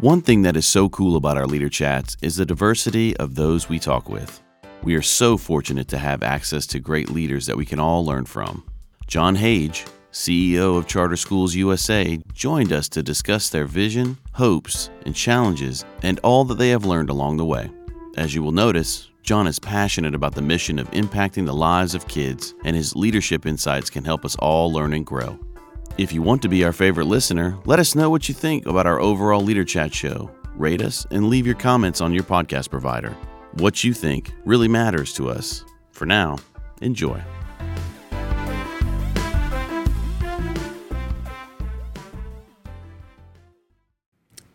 One thing that is so cool about our leader chats is the diversity of those we talk with. We are so fortunate to have access to great leaders that we can all learn from. John Hage, CEO of Charter Schools USA, joined us to discuss their vision, hopes, and challenges, and all that they have learned along the way. As you will notice, John is passionate about the mission of impacting the lives of kids, and his leadership insights can help us all learn and grow. If you want to be our favorite listener, let us know what you think about our overall Leader Chat show. Rate us and leave your comments on your podcast provider. What you think really matters to us. For now, enjoy.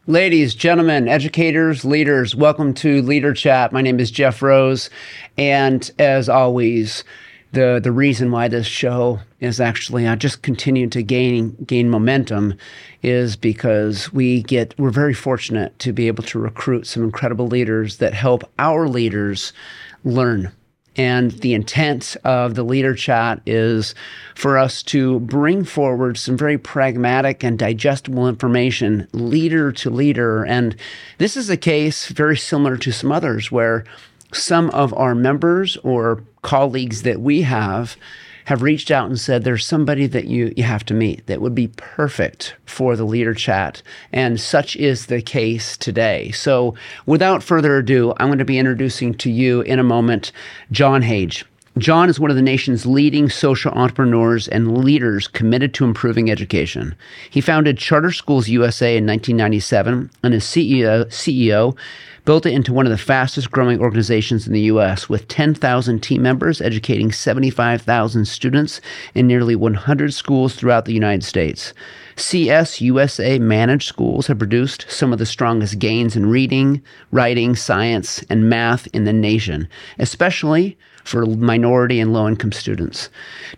Ladies, gentlemen, educators, leaders, welcome to Leader Chat. My name is Jeff Rose, and as always, the the reason why this show is actually uh, just continuing to gain gain momentum is because we get we're very fortunate to be able to recruit some incredible leaders that help our leaders learn and the intent of the leader chat is for us to bring forward some very pragmatic and digestible information, leader to leader. And this is a case very similar to some others where some of our members or colleagues that we have have reached out and said there's somebody that you, you have to meet that would be perfect for the leader chat. And such is the case today. So without further ado, I'm going to be introducing to you in a moment John Hage. John is one of the nation's leading social entrepreneurs and leaders committed to improving education. He founded Charter Schools USA in 1997 and is CEO, CEO built it into one of the fastest growing organizations in the U.S., with 10,000 team members educating 75,000 students in nearly 100 schools throughout the United States. CSUSA managed schools have produced some of the strongest gains in reading, writing, science, and math in the nation, especially for minority and low income students.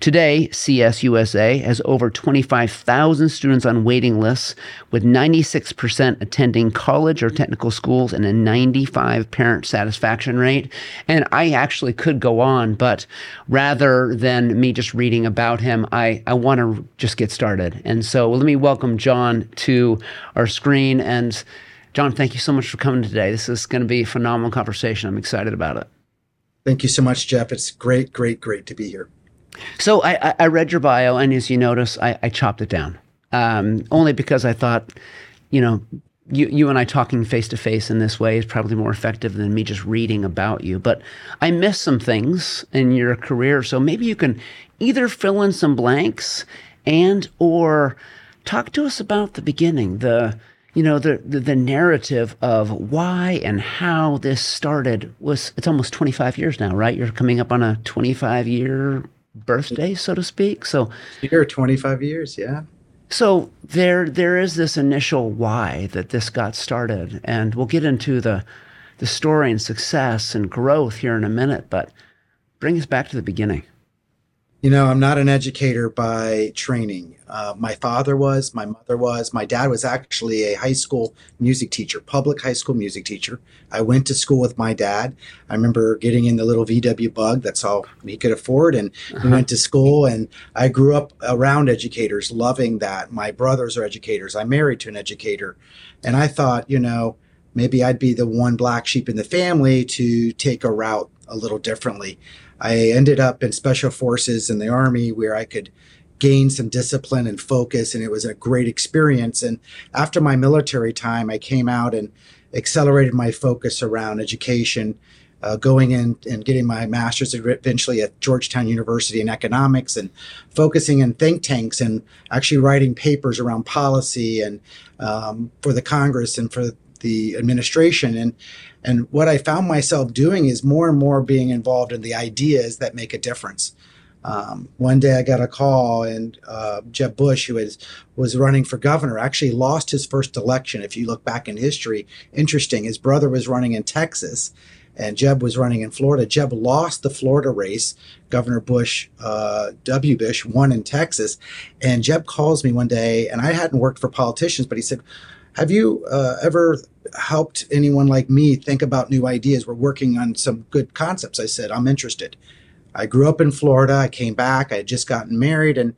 Today, CSUSA has over 25,000 students on waiting lists, with 96% attending college or technical schools and a 95 parent satisfaction rate. And I actually could go on, but rather than me just reading about him, I, I want to just get started. And so let me welcome John to our screen. And John, thank you so much for coming today. This is going to be a phenomenal conversation. I'm excited about it. Thank you so much, Jeff. It's great, great, great to be here. So I, I read your bio, and as you notice, I, I chopped it down um, only because I thought, you know, you, you and I talking face to face in this way is probably more effective than me just reading about you. But I missed some things in your career, so maybe you can either fill in some blanks and or talk to us about the beginning, the you know the, the, the narrative of why and how this started was it's almost 25 years now right? You're coming up on a 25 year birthday so to speak. So you're 25 years yeah. So there there is this initial why that this got started and we'll get into the the story and success and growth here in a minute but bring us back to the beginning. You know, I'm not an educator by training. Uh, my father was, my mother was, my dad was actually a high school music teacher, public high school music teacher. I went to school with my dad. I remember getting in the little VW bug. That's all he could afford. And uh-huh. we went to school and I grew up around educators, loving that. My brothers are educators. I'm married to an educator. And I thought, you know, maybe I'd be the one black sheep in the family to take a route a little differently. I ended up in special forces in the army where I could gain some discipline and focus and it was a great experience and after my military time I came out and accelerated my focus around education uh, going in and getting my master's eventually at Georgetown University in economics and focusing in think tanks and actually writing papers around policy and um, for the Congress and for the administration and and what I found myself doing is more and more being involved in the ideas that make a difference. Um, one day I got a call, and uh, Jeb Bush, who was was running for governor, actually lost his first election. If you look back in history, interesting. His brother was running in Texas, and Jeb was running in Florida. Jeb lost the Florida race. Governor Bush, uh, W. Bush, won in Texas, and Jeb calls me one day, and I hadn't worked for politicians, but he said, "Have you uh, ever helped anyone like me think about new ideas. We're working on some good concepts. I said, I'm interested. I grew up in Florida. I came back. I had just gotten married and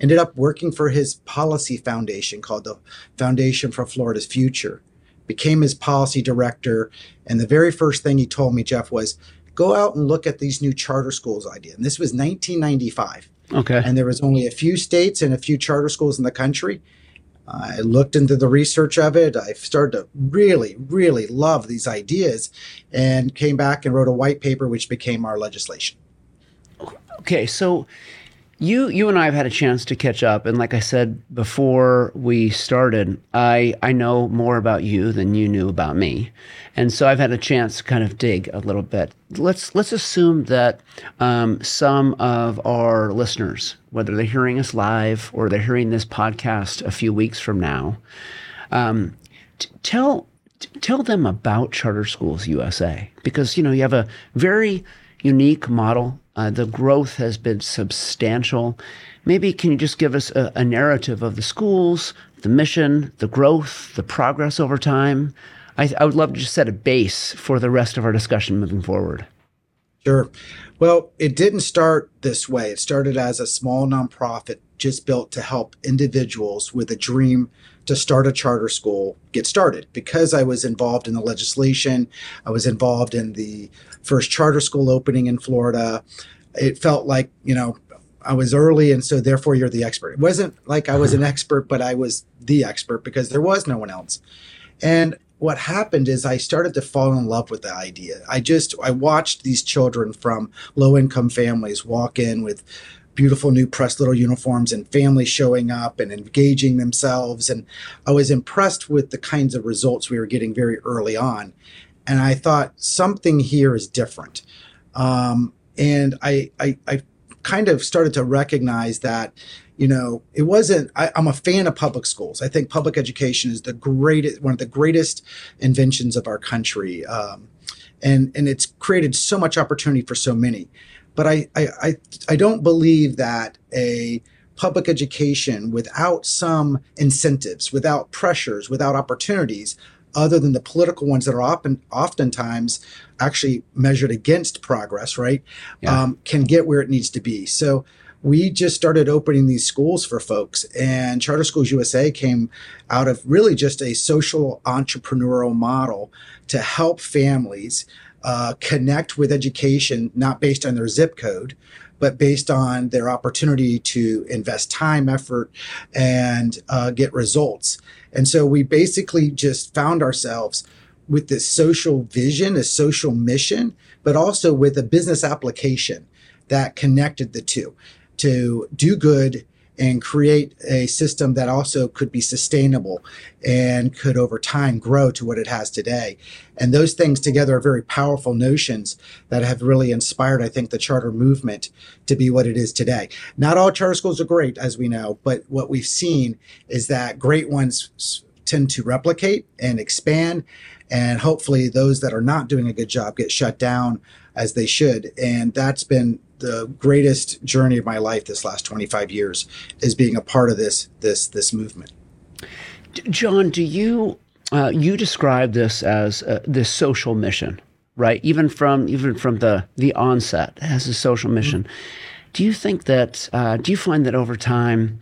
ended up working for his policy foundation called the Foundation for Florida's Future became his policy director. And the very first thing he told me, Jeff, was go out and look at these new charter schools idea. And this was 1995. Okay. And there was only a few states and a few charter schools in the country. I looked into the research of it. I started to really, really love these ideas and came back and wrote a white paper, which became our legislation. Okay, so you you and I have had a chance to catch up, and like I said before we started, I I know more about you than you knew about me, and so I've had a chance to kind of dig a little bit. Let's let's assume that um, some of our listeners, whether they're hearing us live or they're hearing this podcast a few weeks from now, um, t- tell tell them about Charter Schools USA because you know you have a very unique model uh, the growth has been substantial. Maybe can you just give us a, a, narrative of the schools, the mission, the growth, the progress over time? I, I would love to just set a base for the rest of our discussion moving forward. Sure. Well, it didn't start this way. It started as a small nonprofit just built to help individuals with a dream to start a charter school get started. Because I was involved in the legislation, I was involved in the first charter school opening in Florida. It felt like, you know, I was early and so therefore you're the expert. It wasn't like I was an expert, but I was the expert because there was no one else. And what happened is I started to fall in love with the idea. I just I watched these children from low income families walk in with beautiful new pressed little uniforms and families showing up and engaging themselves and I was impressed with the kinds of results we were getting very early on and I thought something here is different. Um, and I, I, I kind of started to recognize that, you know, it wasn't. I, am a fan of public schools. I think public education is the greatest, one of the greatest inventions of our country, um, and and it's created so much opportunity for so many. But I, I, I, I don't believe that a public education without some incentives, without pressures, without opportunities other than the political ones that are often oftentimes actually measured against progress, right? Yeah. Um, can get where it needs to be. So we just started opening these schools for folks, and Charter Schools USA came out of really just a social entrepreneurial model to help families uh, connect with education, not based on their zip code, but based on their opportunity to invest time, effort, and uh, get results. And so we basically just found ourselves with this social vision, a social mission, but also with a business application that connected the two to do good and create a system that also could be sustainable and could over time grow to what it has today. And those things together are very powerful notions that have really inspired, I think, the charter movement to be what it is today. Not all charter schools are great, as we know, but what we've seen is that great ones tend to replicate and expand. And hopefully, those that are not doing a good job get shut down as they should. And that's been the greatest journey of my life this last 25 years is being a part of this this this movement. John, do you uh, you describe this as uh, this social mission, right? Even from even from the the onset as a social mission. Mm-hmm. Do you think that? Uh, do you find that over time?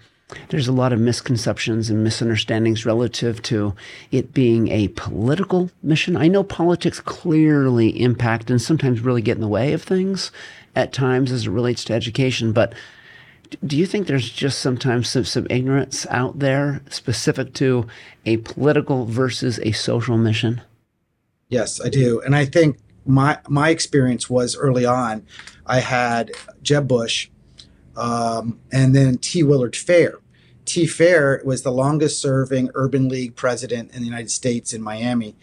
There's a lot of misconceptions and misunderstandings relative to it being a political mission. I know politics clearly impact and sometimes really get in the way of things at times as it relates to education, but do you think there's just sometimes some, some ignorance out there specific to a political versus a social mission? Yes, I do. And I think my my experience was early on, I had Jeb Bush um, and then T. Willard Fair. T. Fair was the longest serving Urban League president in the United States in Miami.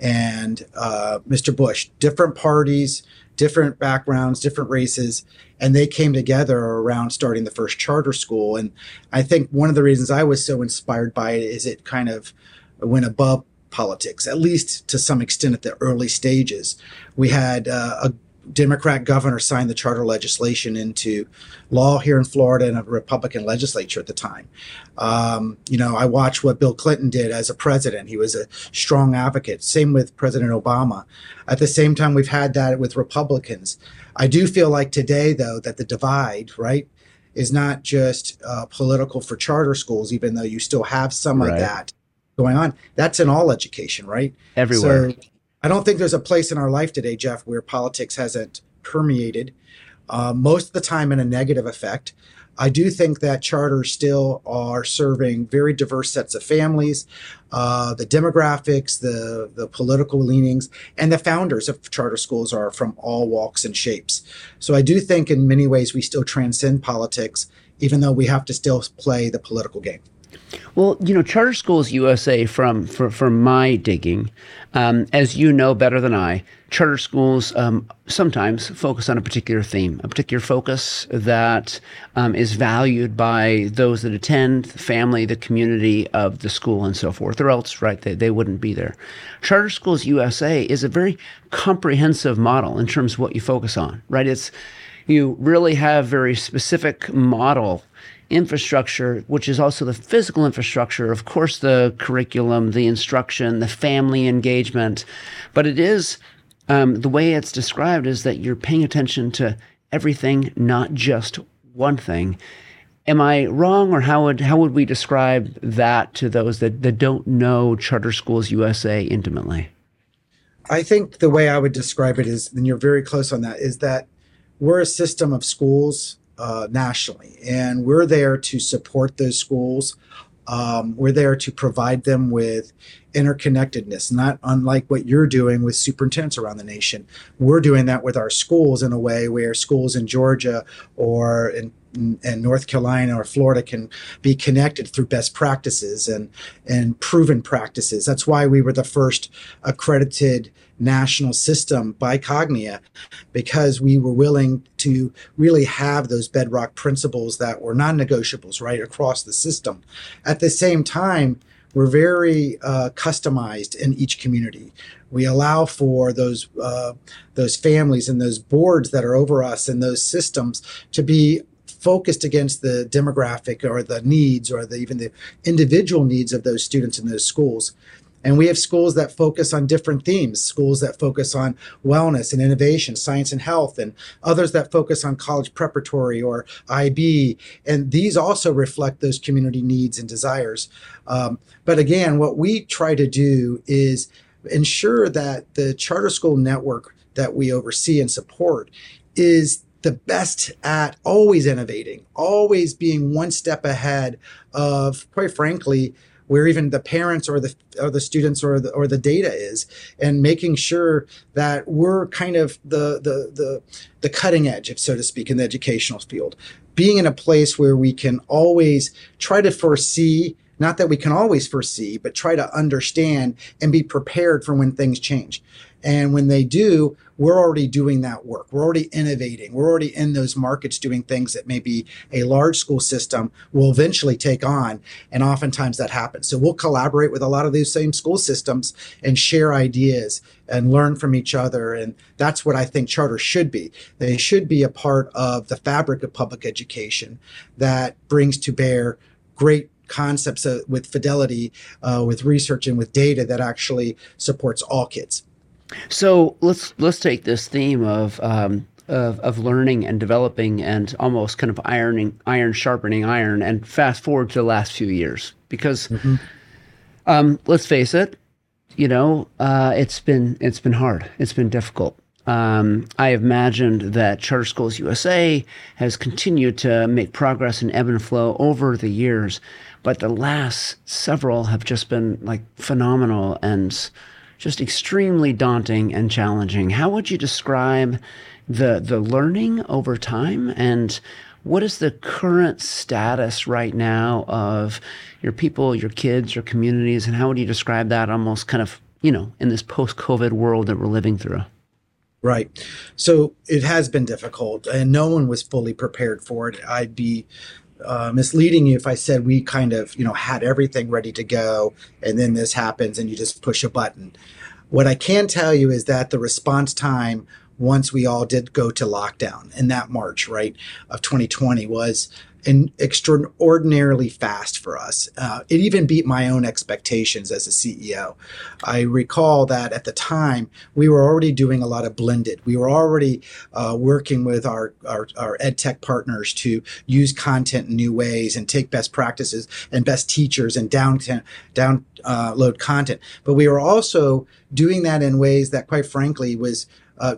And uh, Mr. Bush, different parties, different backgrounds, different races, and they came together around starting the first charter school. And I think one of the reasons I was so inspired by it is it kind of went above politics, at least to some extent at the early stages. We had uh, a Democrat governor signed the charter legislation into law here in Florida in a Republican legislature at the time. Um, you know, I watched what Bill Clinton did as a president. He was a strong advocate. Same with President Obama. At the same time, we've had that with Republicans. I do feel like today, though, that the divide, right, is not just uh, political for charter schools, even though you still have some right. of that going on. That's in all education, right? Everywhere. So I don't think there's a place in our life today, Jeff, where politics hasn't permeated, uh, most of the time in a negative effect. I do think that charters still are serving very diverse sets of families, uh, the demographics, the the political leanings, and the founders of charter schools are from all walks and shapes. So I do think in many ways we still transcend politics, even though we have to still play the political game. Well, you know, Charter Schools USA, from for, from my digging, um, as you know better than I, charter schools um, sometimes focus on a particular theme, a particular focus that um, is valued by those that attend, the family, the community of the school, and so forth, or else, right, they, they wouldn't be there. Charter Schools USA is a very comprehensive model in terms of what you focus on, right? It's you really have very specific model infrastructure, which is also the physical infrastructure, of course, the curriculum, the instruction, the family engagement. But it is um, the way it's described is that you're paying attention to everything, not just one thing. Am I wrong, or how would how would we describe that to those that, that don't know Charter Schools USA intimately? I think the way I would describe it is, and you're very close on that, is that we're a system of schools uh, nationally, and we're there to support those schools. Um, we're there to provide them with interconnectedness, not unlike what you're doing with superintendents around the nation. We're doing that with our schools in a way where schools in Georgia or in and North Carolina or Florida can be connected through best practices and and proven practices. That's why we were the first accredited national system by Cognia because we were willing to really have those bedrock principles that were non-negotiables right across the system. At the same time, we're very uh, customized in each community. We allow for those uh, those families and those boards that are over us and those systems to be focused against the demographic or the needs or the, even the individual needs of those students in those schools. And we have schools that focus on different themes, schools that focus on wellness and innovation, science and health, and others that focus on college preparatory or IB. And these also reflect those community needs and desires. Um, but again, what we try to do is ensure that the charter school network that we oversee and support is the best at always innovating, always being one step ahead of, quite frankly, where even the parents or the or the students or the or the data is, and making sure that we're kind of the the the the cutting edge, if so to speak, in the educational field. Being in a place where we can always try to foresee not that we can always foresee, but try to understand and be prepared for when things change. And when they do, we're already doing that work. We're already innovating. We're already in those markets doing things that maybe a large school system will eventually take on. And oftentimes that happens. So we'll collaborate with a lot of these same school systems and share ideas and learn from each other. And that's what I think charters should be. They should be a part of the fabric of public education that brings to bear great concepts uh, with fidelity, uh, with research, and with data that actually supports all kids. So let's let's take this theme of um, of, of learning and developing and almost kind of ironing iron sharpening iron and fast forward to the last few years because mm-hmm. um, let's face it, you know uh, it's been it's been hard it's been difficult. Um, I have imagined that Charter Schools USA has continued to make progress in ebb and flow over the years, but the last several have just been like phenomenal and just extremely daunting and challenging. How would you describe the the learning over time and what is the current status right now of your people, your kids, your communities, and how would you describe that almost kind of, you know, in this post-COVID world that we're living through? Right. So it has been difficult and no one was fully prepared for it. I'd be uh, misleading you if I said we kind of, you know, had everything ready to go and then this happens and you just push a button. What I can tell you is that the response time once we all did go to lockdown in that March, right, of 2020 was and extraordinarily fast for us. Uh, it even beat my own expectations as a CEO. I recall that at the time we were already doing a lot of blended. We were already uh, working with our, our, our ed tech partners to use content in new ways and take best practices and best teachers and down download uh, content. But we were also doing that in ways that, quite frankly, was uh,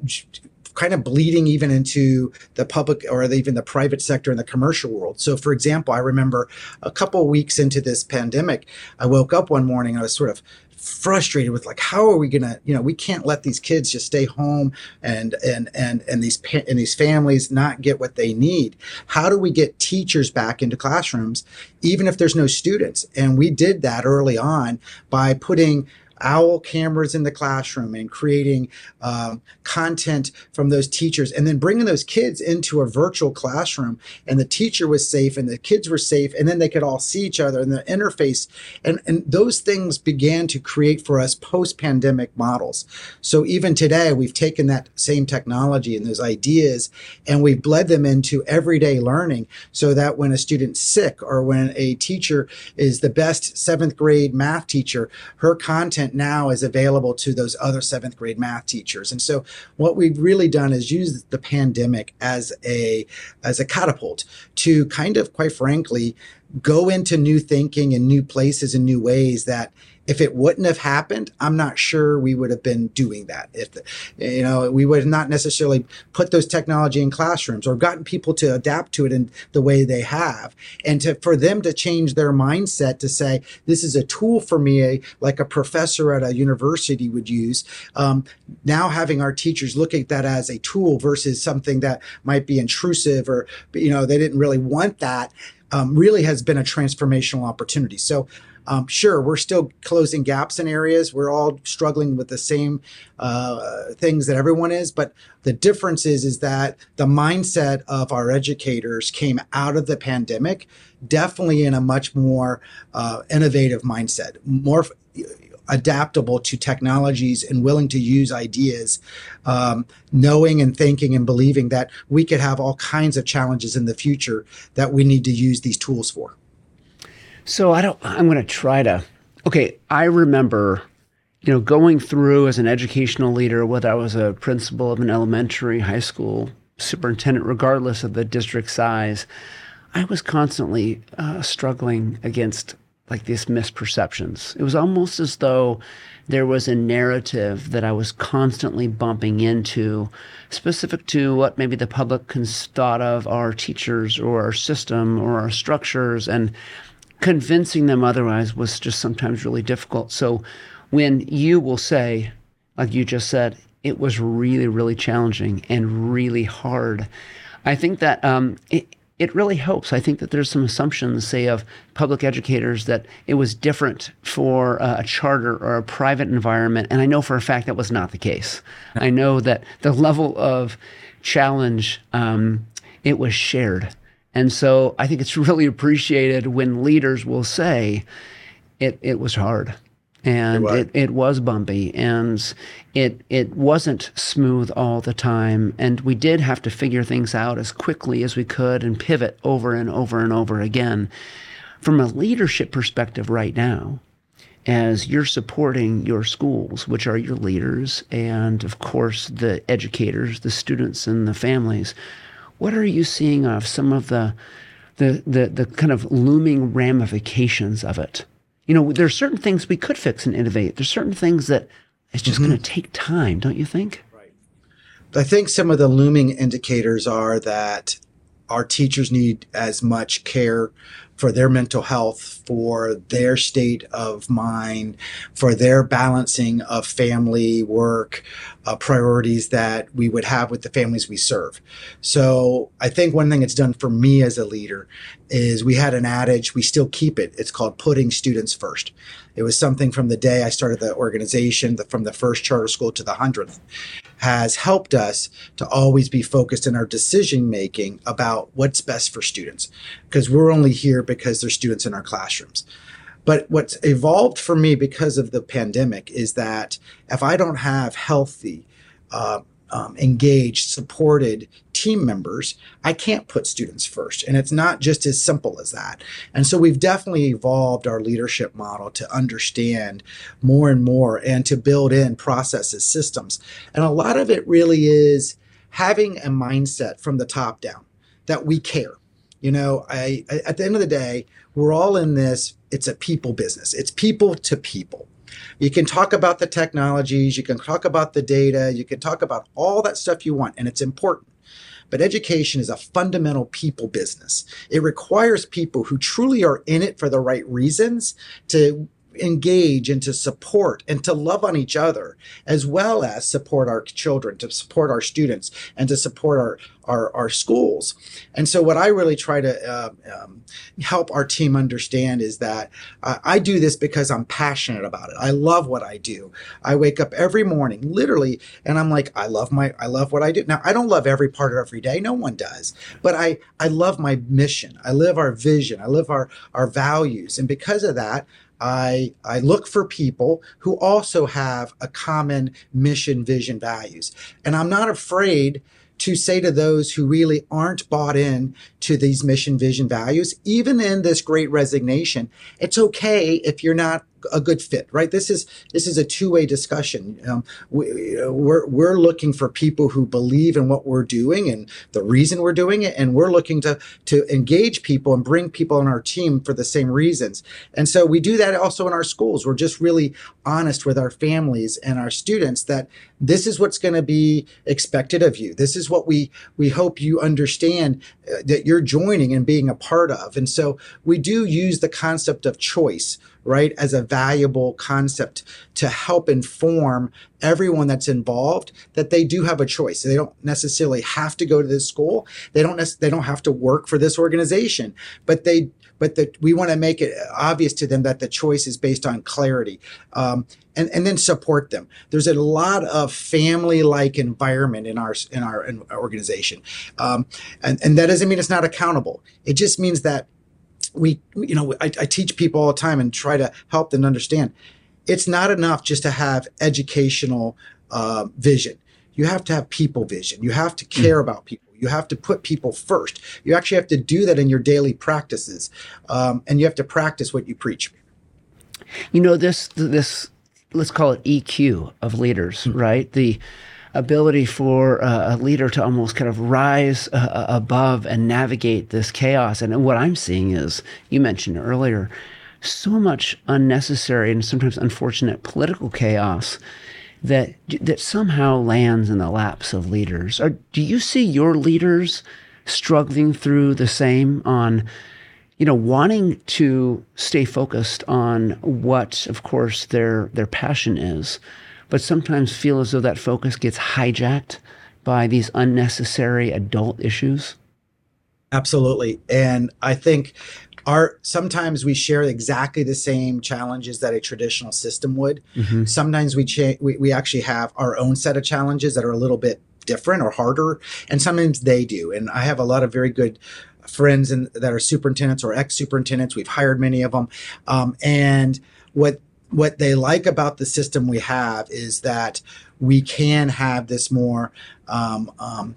kind of bleeding even into the public or even the private sector and the commercial world. So, for example, I remember a couple weeks into this pandemic, I woke up one morning and I was sort of frustrated with like how are we gonna you know we can't let these kids just stay home and and and and these and these families not get what they need how do we get teachers back into classrooms even if there's no students and we did that early on by putting owl cameras in the classroom and creating um, content from those teachers and then bringing those kids into a virtual classroom. And the teacher was safe and the kids were safe and then they could all see each other and the interface. And, and those things began to create for us post-pandemic models. So even today we've taken that same technology and those ideas and we've bled them into everyday learning so that when a student's sick or when a teacher is the best seventh grade math teacher her content content now is available to those other seventh grade math teachers. And so what we've really done is use the pandemic as a as a catapult to kind of quite frankly go into new thinking and new places and new ways that if it wouldn't have happened, I'm not sure we would have been doing that. If the, you know, we would not necessarily put those technology in classrooms or gotten people to adapt to it in the way they have, and to for them to change their mindset to say this is a tool for me, like a professor at a university would use. Um, now having our teachers look at that as a tool versus something that might be intrusive or you know they didn't really want that um, really has been a transformational opportunity. So um, sure, we're still closing gaps in areas. We're all struggling with the same uh, things that everyone is, but the difference is is that the mindset of our educators came out of the pandemic definitely in a much more uh, innovative mindset, more adaptable to technologies and willing to use ideas, um, knowing and thinking and believing that we could have all kinds of challenges in the future that we need to use these tools for. So I don't. I'm going to try to. Okay, I remember, you know, going through as an educational leader, whether I was a principal of an elementary, high school, superintendent, regardless of the district size, I was constantly uh, struggling against like these misperceptions. It was almost as though there was a narrative that I was constantly bumping into, specific to what maybe the public thought of our teachers or our system or our structures. And convincing them otherwise was just sometimes really difficult. So when you will say, like you just said, it was really, really challenging and really hard. I think that um, it, it really helps. I think that there's some assumptions, say, of public educators that it was different for uh, a charter or a private environment. And I know for a fact that was not the case. I know that the level of challenge, um, it was shared. And so I think it's really appreciated when leaders will say, it, it was hard and it, it, was bumpy and it it wasn't smooth all the time. And we did have to figure things out as quickly as we could and pivot over and over and over again. From a leadership perspective right now as you're supporting your schools which are your leaders and of course the educators the students and the families what are you seeing of some of the the the, the kind of looming ramifications of it? You know, there are certain things we could fix and innovate. There's certain things that it's just mm-hmm. going to take time, don't you think? Right. I think some of the looming indicators are that our teachers need as much care for their mental health, for their state of mind, for their balancing of family, work, uh, priorities that we would have with the families we serve. So I think one thing it's done for me as a leader is we had an adage, we still keep it. It's called putting students first. It was something from the day I started the organization, the, from the first charter school to the hundredth, has helped us to always be focused in our decision making about what's best for students. Because we're only here because they're students in our classrooms. But what's evolved for me because of the pandemic is that if I don't have healthy, uh, um, engaged, supported team members, I can't put students first. And it's not just as simple as that. And so we've definitely evolved our leadership model to understand more and more and to build in processes, systems. And a lot of it really is having a mindset from the top down that we care. You know, I, I at the end of the day, we're all in this, it's a people business. It's people to people. You can talk about the technologies, you can talk about the data, you can talk about all that stuff you want, and it's important. But education is a fundamental people business. It requires people who truly are in it for the right reasons to engage and to support and to love on each other as well as support our children to support our students and to support our our, our schools. And so what i really try to uh, um, help our team understand is that uh, i do this because i'm passionate about it. I love what i do. I wake up every morning literally and i'm like i love my i love what i do. Now i don't love every part of every day. No one does. But i i love my mission. I live our vision. I live our our values. And because of that I, I look for people who also have a common mission, vision, values. And I'm not afraid to say to those who really aren't bought in to these mission, vision, values, even in this great resignation, it's okay if you're not a good fit, right? This is this is a two way discussion. Um, we, we're, we're looking for people who believe in what we're doing and the reason we're doing it, and we're looking to to engage people and bring people on our team for the same reasons. And so we do that also in our schools. We're just really honest with our families and our students that this is what's going to be expected of you. This is what we we hope you understand uh, that you're joining and being a part of. And so we do use the concept of choice right, as a valuable concept to help inform everyone that's involved that they do have a choice. They don't necessarily have to go to this school. They don't nec- they don't have to work for this organization, but they but that we want to make it obvious to them that the choice is based on clarity um, and, and then support them there's a lot of family like environment in our in our, organization um, and, and that doesn't mean it's not accountable it just means that we, you know, I, I teach people all the time and try to help them understand it's not enough just to have educational uh, vision. You have to have people vision. You have to care mm. about people. You have to put people first. You actually have to do that in your daily practices, um, and you have to practice what you preach. You know this this let's call it EQ of leaders, mm-hmm. right? The ability for a leader to almost kind of rise uh, uh, above and navigate this chaos. And what I'm seeing is, you mentioned earlier, so much unnecessary and sometimes unfortunate political chaos that that somehow lands in the laps of leaders. Or do you see your leaders struggling through the same on? you know, wanting to stay focused on what, of course, their their passion is, but sometimes feel as though that focus gets hijacked by these unnecessary adult issues? Absolutely. And I think our sometimes we share exactly the same challenges that a traditional system would. Mm-hmm. Sometimes we, cha- we we actually have our own set of challenges that are a little bit different or harder, and sometimes they do. And I have a lot of very good friends in, that are superintendents or ex superintendents. We've hired many of them, um, and what what they like about the system we have is that we can have this more um, um,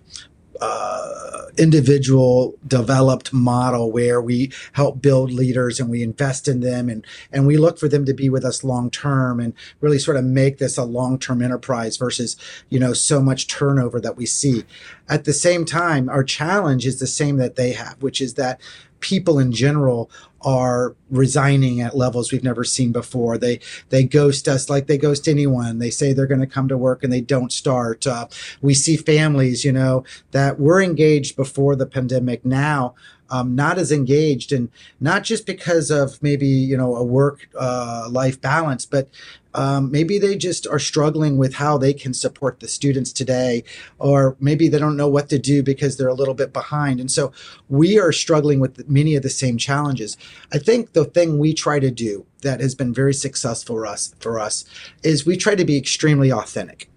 uh, individual developed model where we help build leaders and we invest in them and and we look for them to be with us long term and really sort of make this a long term enterprise versus you know so much turnover that we see at the same time our challenge is the same that they have which is that people in general are resigning at levels we've never seen before. They they ghost us like they ghost anyone. They say they're going to come to work and they don't start. Uh, we see families, you know, that were engaged before the pandemic now um, not as engaged and not just because of maybe you know a work uh, life balance but um, maybe they just are struggling with how they can support the students today or maybe they don't know what to do because they're a little bit behind. And so we are struggling with many of the same challenges. I think the thing we try to do that has been very successful for us for us is we try to be extremely authentic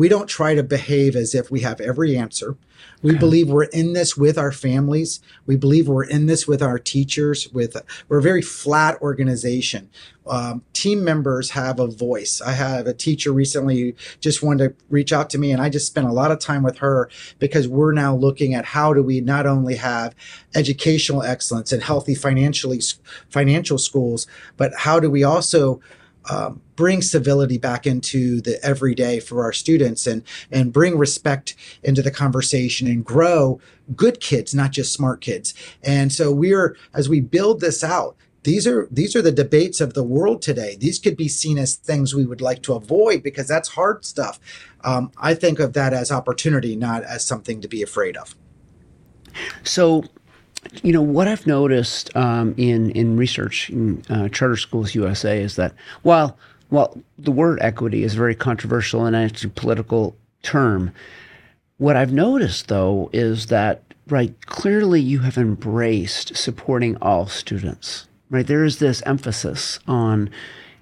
we don't try to behave as if we have every answer. We okay. believe we're in this with our families. We believe we're in this with our teachers. With we're a very flat organization. Um, team members have a voice. I have a teacher recently who just wanted to reach out to me, and I just spent a lot of time with her because we're now looking at how do we not only have educational excellence and healthy financially financial schools, but how do we also um, bring civility back into the everyday for our students and and bring respect into the conversation and grow good kids not just smart kids. And so we're as we build this out these are these are the debates of the world today. These could be seen as things we would like to avoid because that's hard stuff. Um, i think of that as opportunity not as something to be afraid of. So you know what I've noticed um, in in research in uh, Charter Schools USA is that while while the word equity is a very controversial and it's a political term, what I've noticed though is that right clearly you have embraced supporting all students. Right there is this emphasis on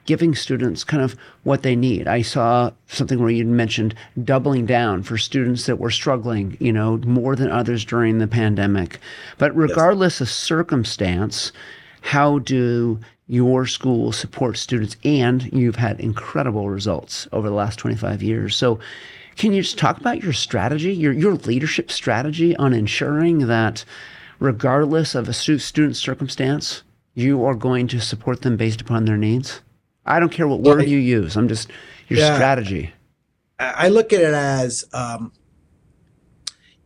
giving students kind of what they need. I saw something where you mentioned doubling down for students that were struggling, you know, more than others during the pandemic. But regardless yes. of circumstance, how do your school support students? And you've had incredible results over the last 25 years. So, can you just talk about your strategy, your, your leadership strategy on ensuring that regardless of a student circumstance, you are going to support them based upon their needs? I don't care what word you use. I'm just your yeah, strategy. I look at it as um,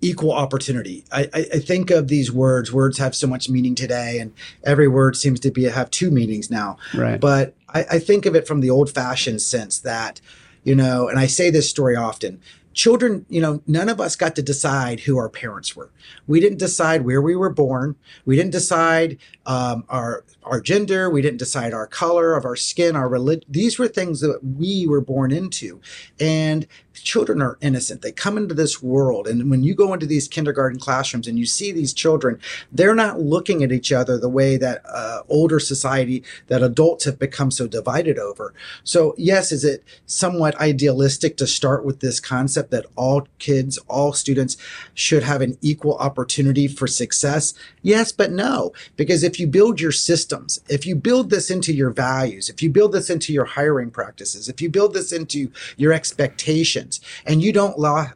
equal opportunity. I, I, I, think of these words. Words have so much meaning today, and every word seems to be have two meanings now. Right. But I, I think of it from the old-fashioned sense that, you know, and I say this story often children, you know, none of us got to decide who our parents were. We didn't decide where we were born. We didn't decide um, our our gender. We didn't decide our color of our skin, our religion. These were things that we were born into, and children are innocent. They come into this world, and when you go into these kindergarten classrooms and you see these children, they're not looking at each other the way that uh, older society, that adults have become so divided over. So, yes, is it somewhat idealistic to start with this concept that all kids, all students should have an equal opportunity for success? Yes, but no, because if you build your systems, if you build this into your values, if you build this into your hiring practices, if you build this into your expectations, and you don't allow,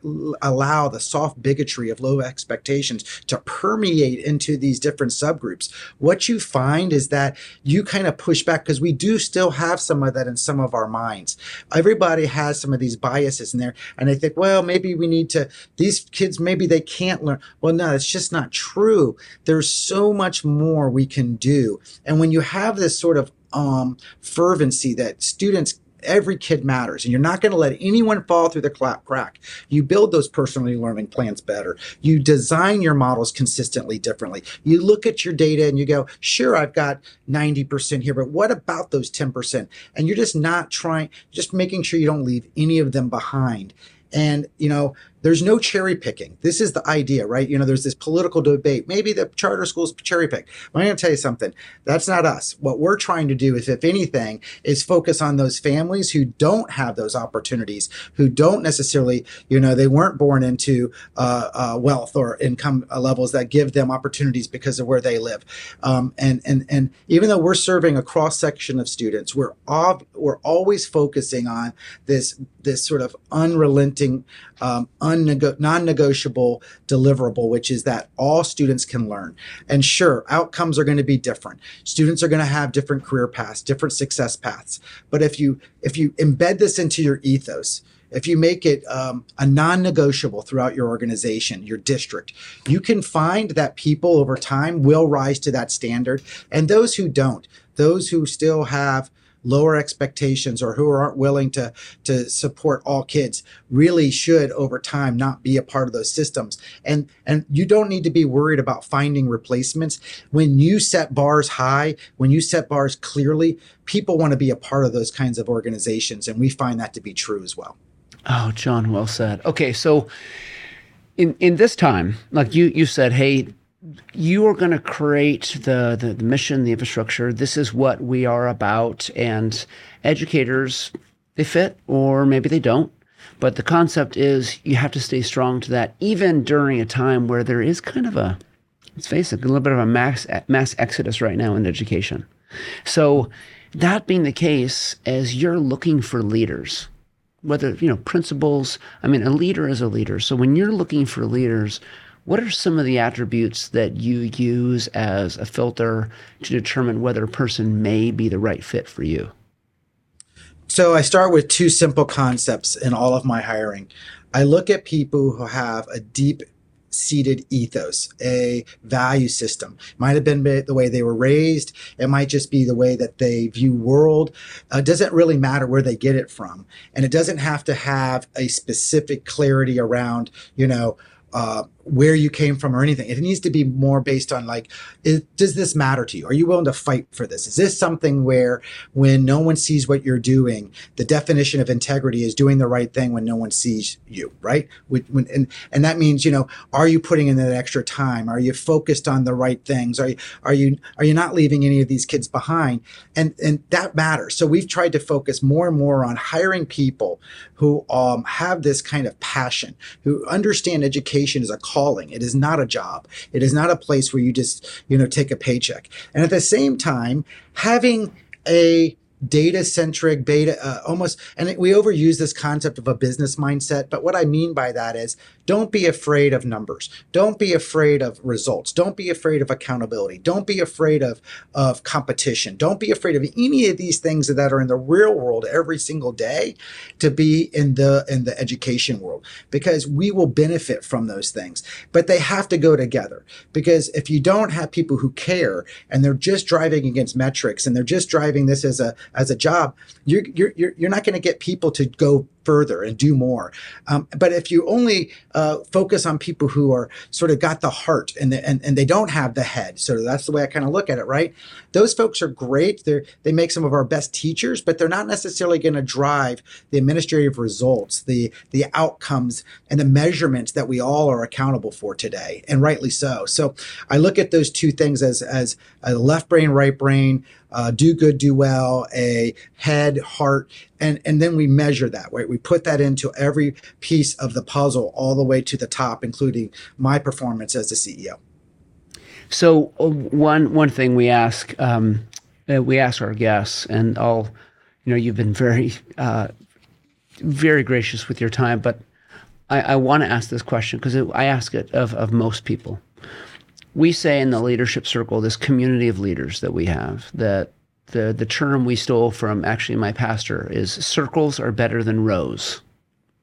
allow the soft bigotry of low expectations to permeate into these different subgroups, what you find is that you kind of push back because we do still have some of that in some of our minds. Everybody has some of these biases in there. And I think, well, maybe we need to, these kids, maybe they can't learn. Well, no, it's just not true. There's so much more we can do. And when you have this sort of um, fervency that students every kid matters and you're not going to let anyone fall through the crack. You build those personally learning plans better. You design your models consistently differently. You look at your data and you go, sure, I've got 90% here, but what about those 10%? And you're just not trying, just making sure you don't leave any of them behind. And, you know, there's no cherry picking. This is the idea, right? You know, there's this political debate. Maybe the charter schools cherry pick. I'm going to tell you something. That's not us. What we're trying to do is, if anything, is focus on those families who don't have those opportunities, who don't necessarily, you know, they weren't born into uh, uh, wealth or income levels that give them opportunities because of where they live. Um, and and and even though we're serving a cross section of students, we're all, we're always focusing on this this sort of unrelenting, um, non-negotiable deliverable, which is that all students can learn. And sure, outcomes are going to be different. Students are going to have different career paths, different success paths. But if you if you embed this into your ethos, if you make it um, a non-negotiable throughout your organization your district you can find that people over time will rise to that standard and those who don't those who still have lower expectations or who aren't willing to to support all kids really should over time not be a part of those systems. And and you don't need to be worried about finding replacements. When you set bars high when you set bars clearly people want to be a part of those kinds of organizations and we find that to be true as well. Oh john well said. Okay so in in this time like you you said hey you are going to create the, the, the mission, the infrastructure. This is what we are about, and educators they fit or maybe they don't. But the concept is you have to stay strong to that, even during a time where there is kind of a, let's face it, a little bit of a mass mass exodus right now in education. So, that being the case, as you're looking for leaders, whether you know principals, I mean, a leader is a leader. So when you're looking for leaders, what are some of the attributes that you use as a filter to determine whether a person may be the right fit for you? So I start with two simple concepts in all of my hiring. I look at people who have a deep seated ethos, a value system. Might have been the way they were raised. It might just be the way that they view world. Uh, doesn't really matter where they get it from, and it doesn't have to have a specific clarity around, you know, uh, where you came from or anything. It needs to be more based on like, is, does this matter to you? Are you willing to fight for this? Is this something where when no one sees what you're doing, the definition of integrity is doing the right thing when no one sees you, right? When, and, and that means, you know, are you putting in that extra time? Are you focused on the right things? Are you, are you, are you not leaving any of these kids behind? And, and that matters. So we've tried to focus more and more on hiring people who um, have this kind of passion, who understand education as a calling. It is not a job. It is not a place where you just, you know, take a paycheck. And at the same time, having a data centric beta uh, almost and we overuse this concept of a business mindset but what i mean by that is don't be afraid of numbers. Don't be afraid of results. Don't be afraid of accountability. Don't be afraid of of competition. Don't be afraid of any of these things that are in the real world every single day to be in the in the education world because we will benefit from those things. But they have to go together because if you don't have people who care and they're just driving against metrics and they're just driving this as a as a job, you're you're you're not going to get people to go further and do more. Um, but if you only uh, focus on people who are sort of got the heart and, the, and and they don't have the head, so that's the way I kind of look at it, right? Those folks are great. They they make some of our best teachers, but they're not necessarily going to drive the administrative results, the the outcomes, and the measurements that we all are accountable for today, and rightly so. So I look at those two things as as a left brain, right brain uh, do good, do well, a head, heart, and and then we measure that. Right, we put that into every piece of the puzzle, all the way to the top, including my performance as the CEO. So uh, one one thing we ask um, uh, we ask our guests, and I'll, you know, you've been very uh, very gracious with your time, but I, I want to ask this question because I ask it of of most people we say in the leadership circle, this community of leaders that we have, that the the term we stole from actually my pastor is circles are better than rows,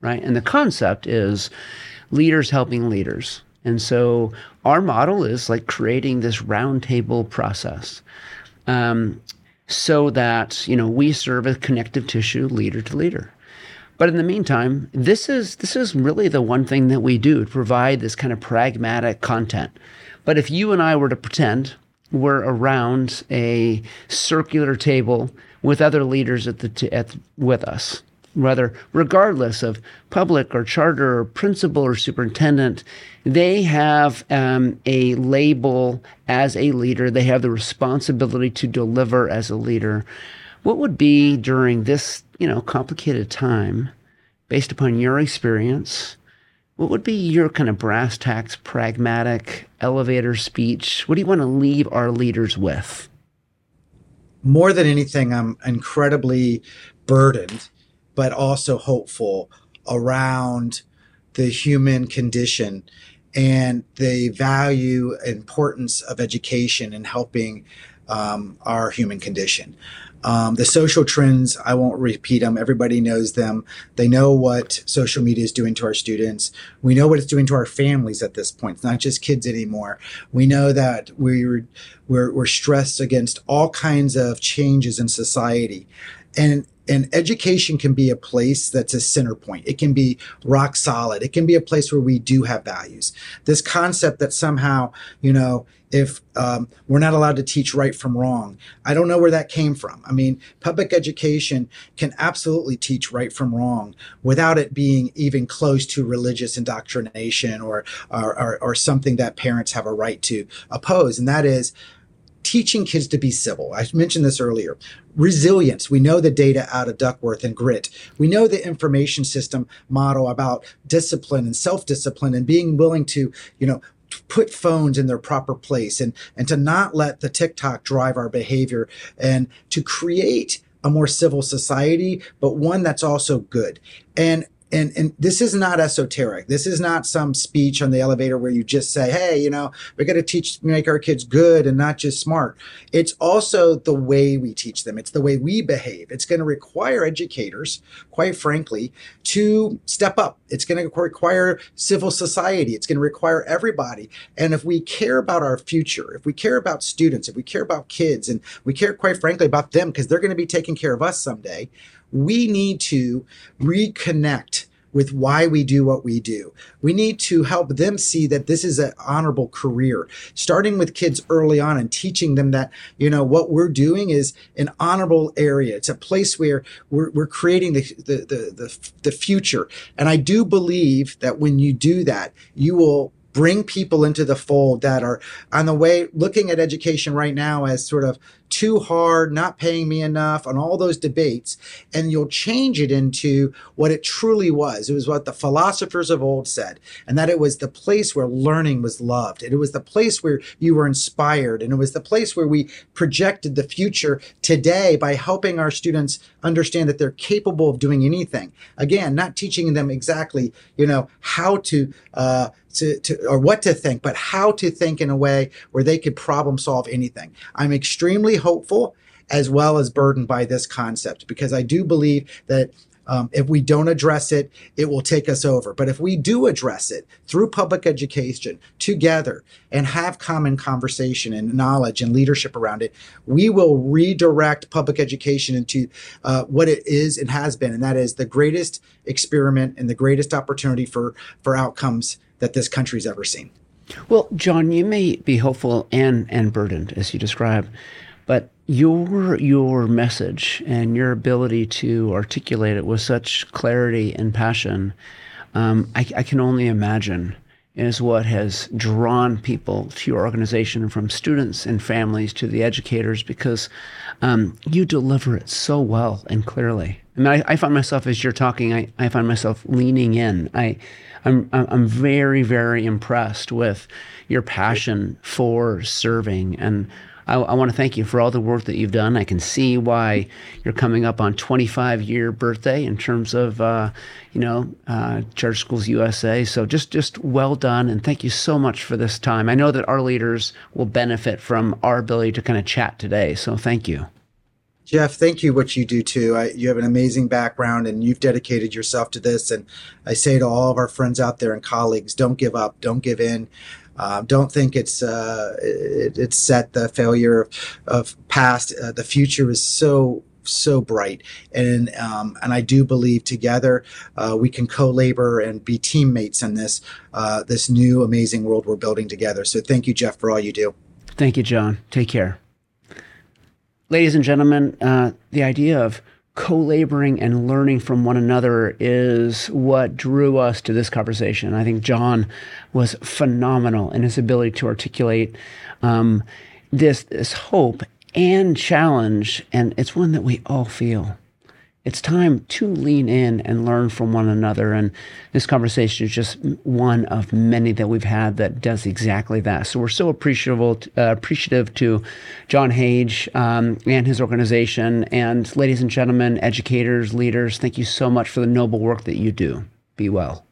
right? And the concept is leaders helping leaders. And so our model is like creating this roundtable process. Um, so that you know we serve as connective tissue leader to leader but in the meantime this is this is really the one thing that we do to provide this kind of pragmatic content but if you and I were to pretend we're around a circular table with other leaders at the t- at, with us, rather, regardless of public or charter or principal or superintendent, they have um, a label as a leader. They have the responsibility to deliver as a leader. What would be during this, you know, complicated time, based upon your experience, what would be your kind of brass tacks, pragmatic elevator speech? What do you want to leave our leaders with? More than anything, I'm incredibly burdened, but also hopeful around the human condition and the value importance of education in helping um, our human condition. Um, the social trends, I won't repeat them. Everybody knows them. They know what social media is doing to our students. We know what it's doing to our families at this point. It's not just kids anymore. We know that we're, we're, we're stressed against all kinds of changes in society. And and education can be a place that's a center point. It can be rock solid. It can be a place where we do have values. This concept that somehow, you know, if um, we're not allowed to teach right from wrong, I don't know where that came from. I mean, public education can absolutely teach right from wrong without it being even close to religious indoctrination or or, or, or something that parents have a right to oppose. And that is teaching kids to be civil. I mentioned this earlier. Resilience. We know the data out of Duckworth and grit. We know the information system model about discipline and self-discipline and being willing to, you know, put phones in their proper place and and to not let the TikTok drive our behavior and to create a more civil society, but one that's also good. And and and this is not esoteric. This is not some speech on the elevator where you just say, "Hey, you know, we got to teach make our kids good and not just smart." It's also the way we teach them. It's the way we behave. It's going to require educators, quite frankly, to step up. It's going to require civil society. It's going to require everybody. And if we care about our future, if we care about students, if we care about kids, and we care, quite frankly, about them because they're going to be taking care of us someday, we need to reconnect with why we do what we do. We need to help them see that this is an honorable career, starting with kids early on and teaching them that, you know, what we're doing is an honorable area. It's a place where we're, we're creating the, the, the, the, the future. And I do believe that when you do that, you will bring people into the fold that are on the way looking at education right now as sort of too hard, not paying me enough, on all those debates, and you'll change it into what it truly was. It was what the philosophers of old said, and that it was the place where learning was loved, and it was the place where you were inspired, and it was the place where we projected the future today by helping our students understand that they're capable of doing anything. Again, not teaching them exactly, you know, how to. Uh, to, to, or what to think, but how to think in a way where they could problem solve anything. I'm extremely hopeful as well as burdened by this concept because I do believe that um, if we don't address it, it will take us over. But if we do address it through public education together and have common conversation and knowledge and leadership around it, we will redirect public education into uh, what it is and has been, and that is the greatest experiment and the greatest opportunity for for outcomes that this country's ever seen. Well, John, you may be hopeful and and burdened as you describe. But your your message and your ability to articulate it with such clarity and passion, um, I, I, can only imagine is what has drawn people to your organization, from students and families to the educators, because um, you deliver it so well and clearly. I mean, I, I find myself as you're talking, I, I find myself leaning in. I, I'm, I'm very, very impressed with your passion for serving and I, I want to thank you for all the work that you've done. I can see why you're coming up on 25 year birthday in terms of, uh, you know, uh, Charter Schools USA. So just just well done, and thank you so much for this time. I know that our leaders will benefit from our ability to kind of chat today. So thank you. Jeff, thank you what you do too. I, you have an amazing background and you've dedicated yourself to this. And I say to all of our friends out there and colleagues, don't give up, don't give in. Uh, don't think it's uh, it, it's set the failure of, of past. Uh, the future is so so bright, and um, and I do believe together uh, we can co-labor and be teammates in this uh, this new amazing world we're building together. So thank you, Jeff, for all you do. Thank you, John. Take care, ladies and gentlemen. Uh, the idea of co laboring and learning from one another is what drew us to this conversation. I think John was phenomenal in his ability to articulate um, this, this hope and challenge, and it's one that we all feel it's time to lean in and learn from one another. And this conversation is just one of many that we've had that does exactly that. So we're so appreciable, uh, appreciative to John Hage um, and his organization. And ladies and gentlemen, educators, leaders, thank you so much for the noble work that you do. Be well.